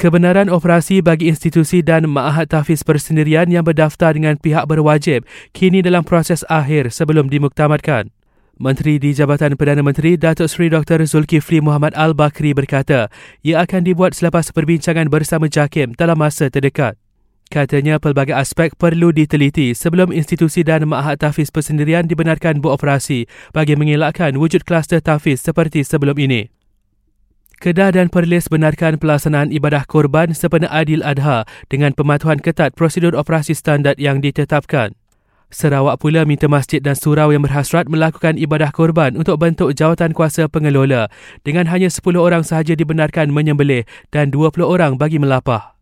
Kebenaran operasi bagi institusi dan ma'ahad tahfiz persendirian yang berdaftar dengan pihak berwajib kini dalam proses akhir sebelum dimuktamadkan. Menteri di Jabatan Perdana Menteri Datuk Seri Dr. Zulkifli Muhammad Al-Bakri berkata ia akan dibuat selepas perbincangan bersama JAKIM dalam masa terdekat. Katanya pelbagai aspek perlu diteliti sebelum institusi dan ma'ahad tahfiz persendirian dibenarkan beroperasi bagi mengelakkan wujud kluster tahfiz seperti sebelum ini. Kedah dan Perlis benarkan pelaksanaan ibadah korban sempena Adil Adha dengan pematuhan ketat prosedur operasi standard yang ditetapkan. Sarawak pula minta masjid dan surau yang berhasrat melakukan ibadah korban untuk bentuk jawatan kuasa pengelola dengan hanya 10 orang sahaja dibenarkan menyembelih dan 20 orang bagi melapah.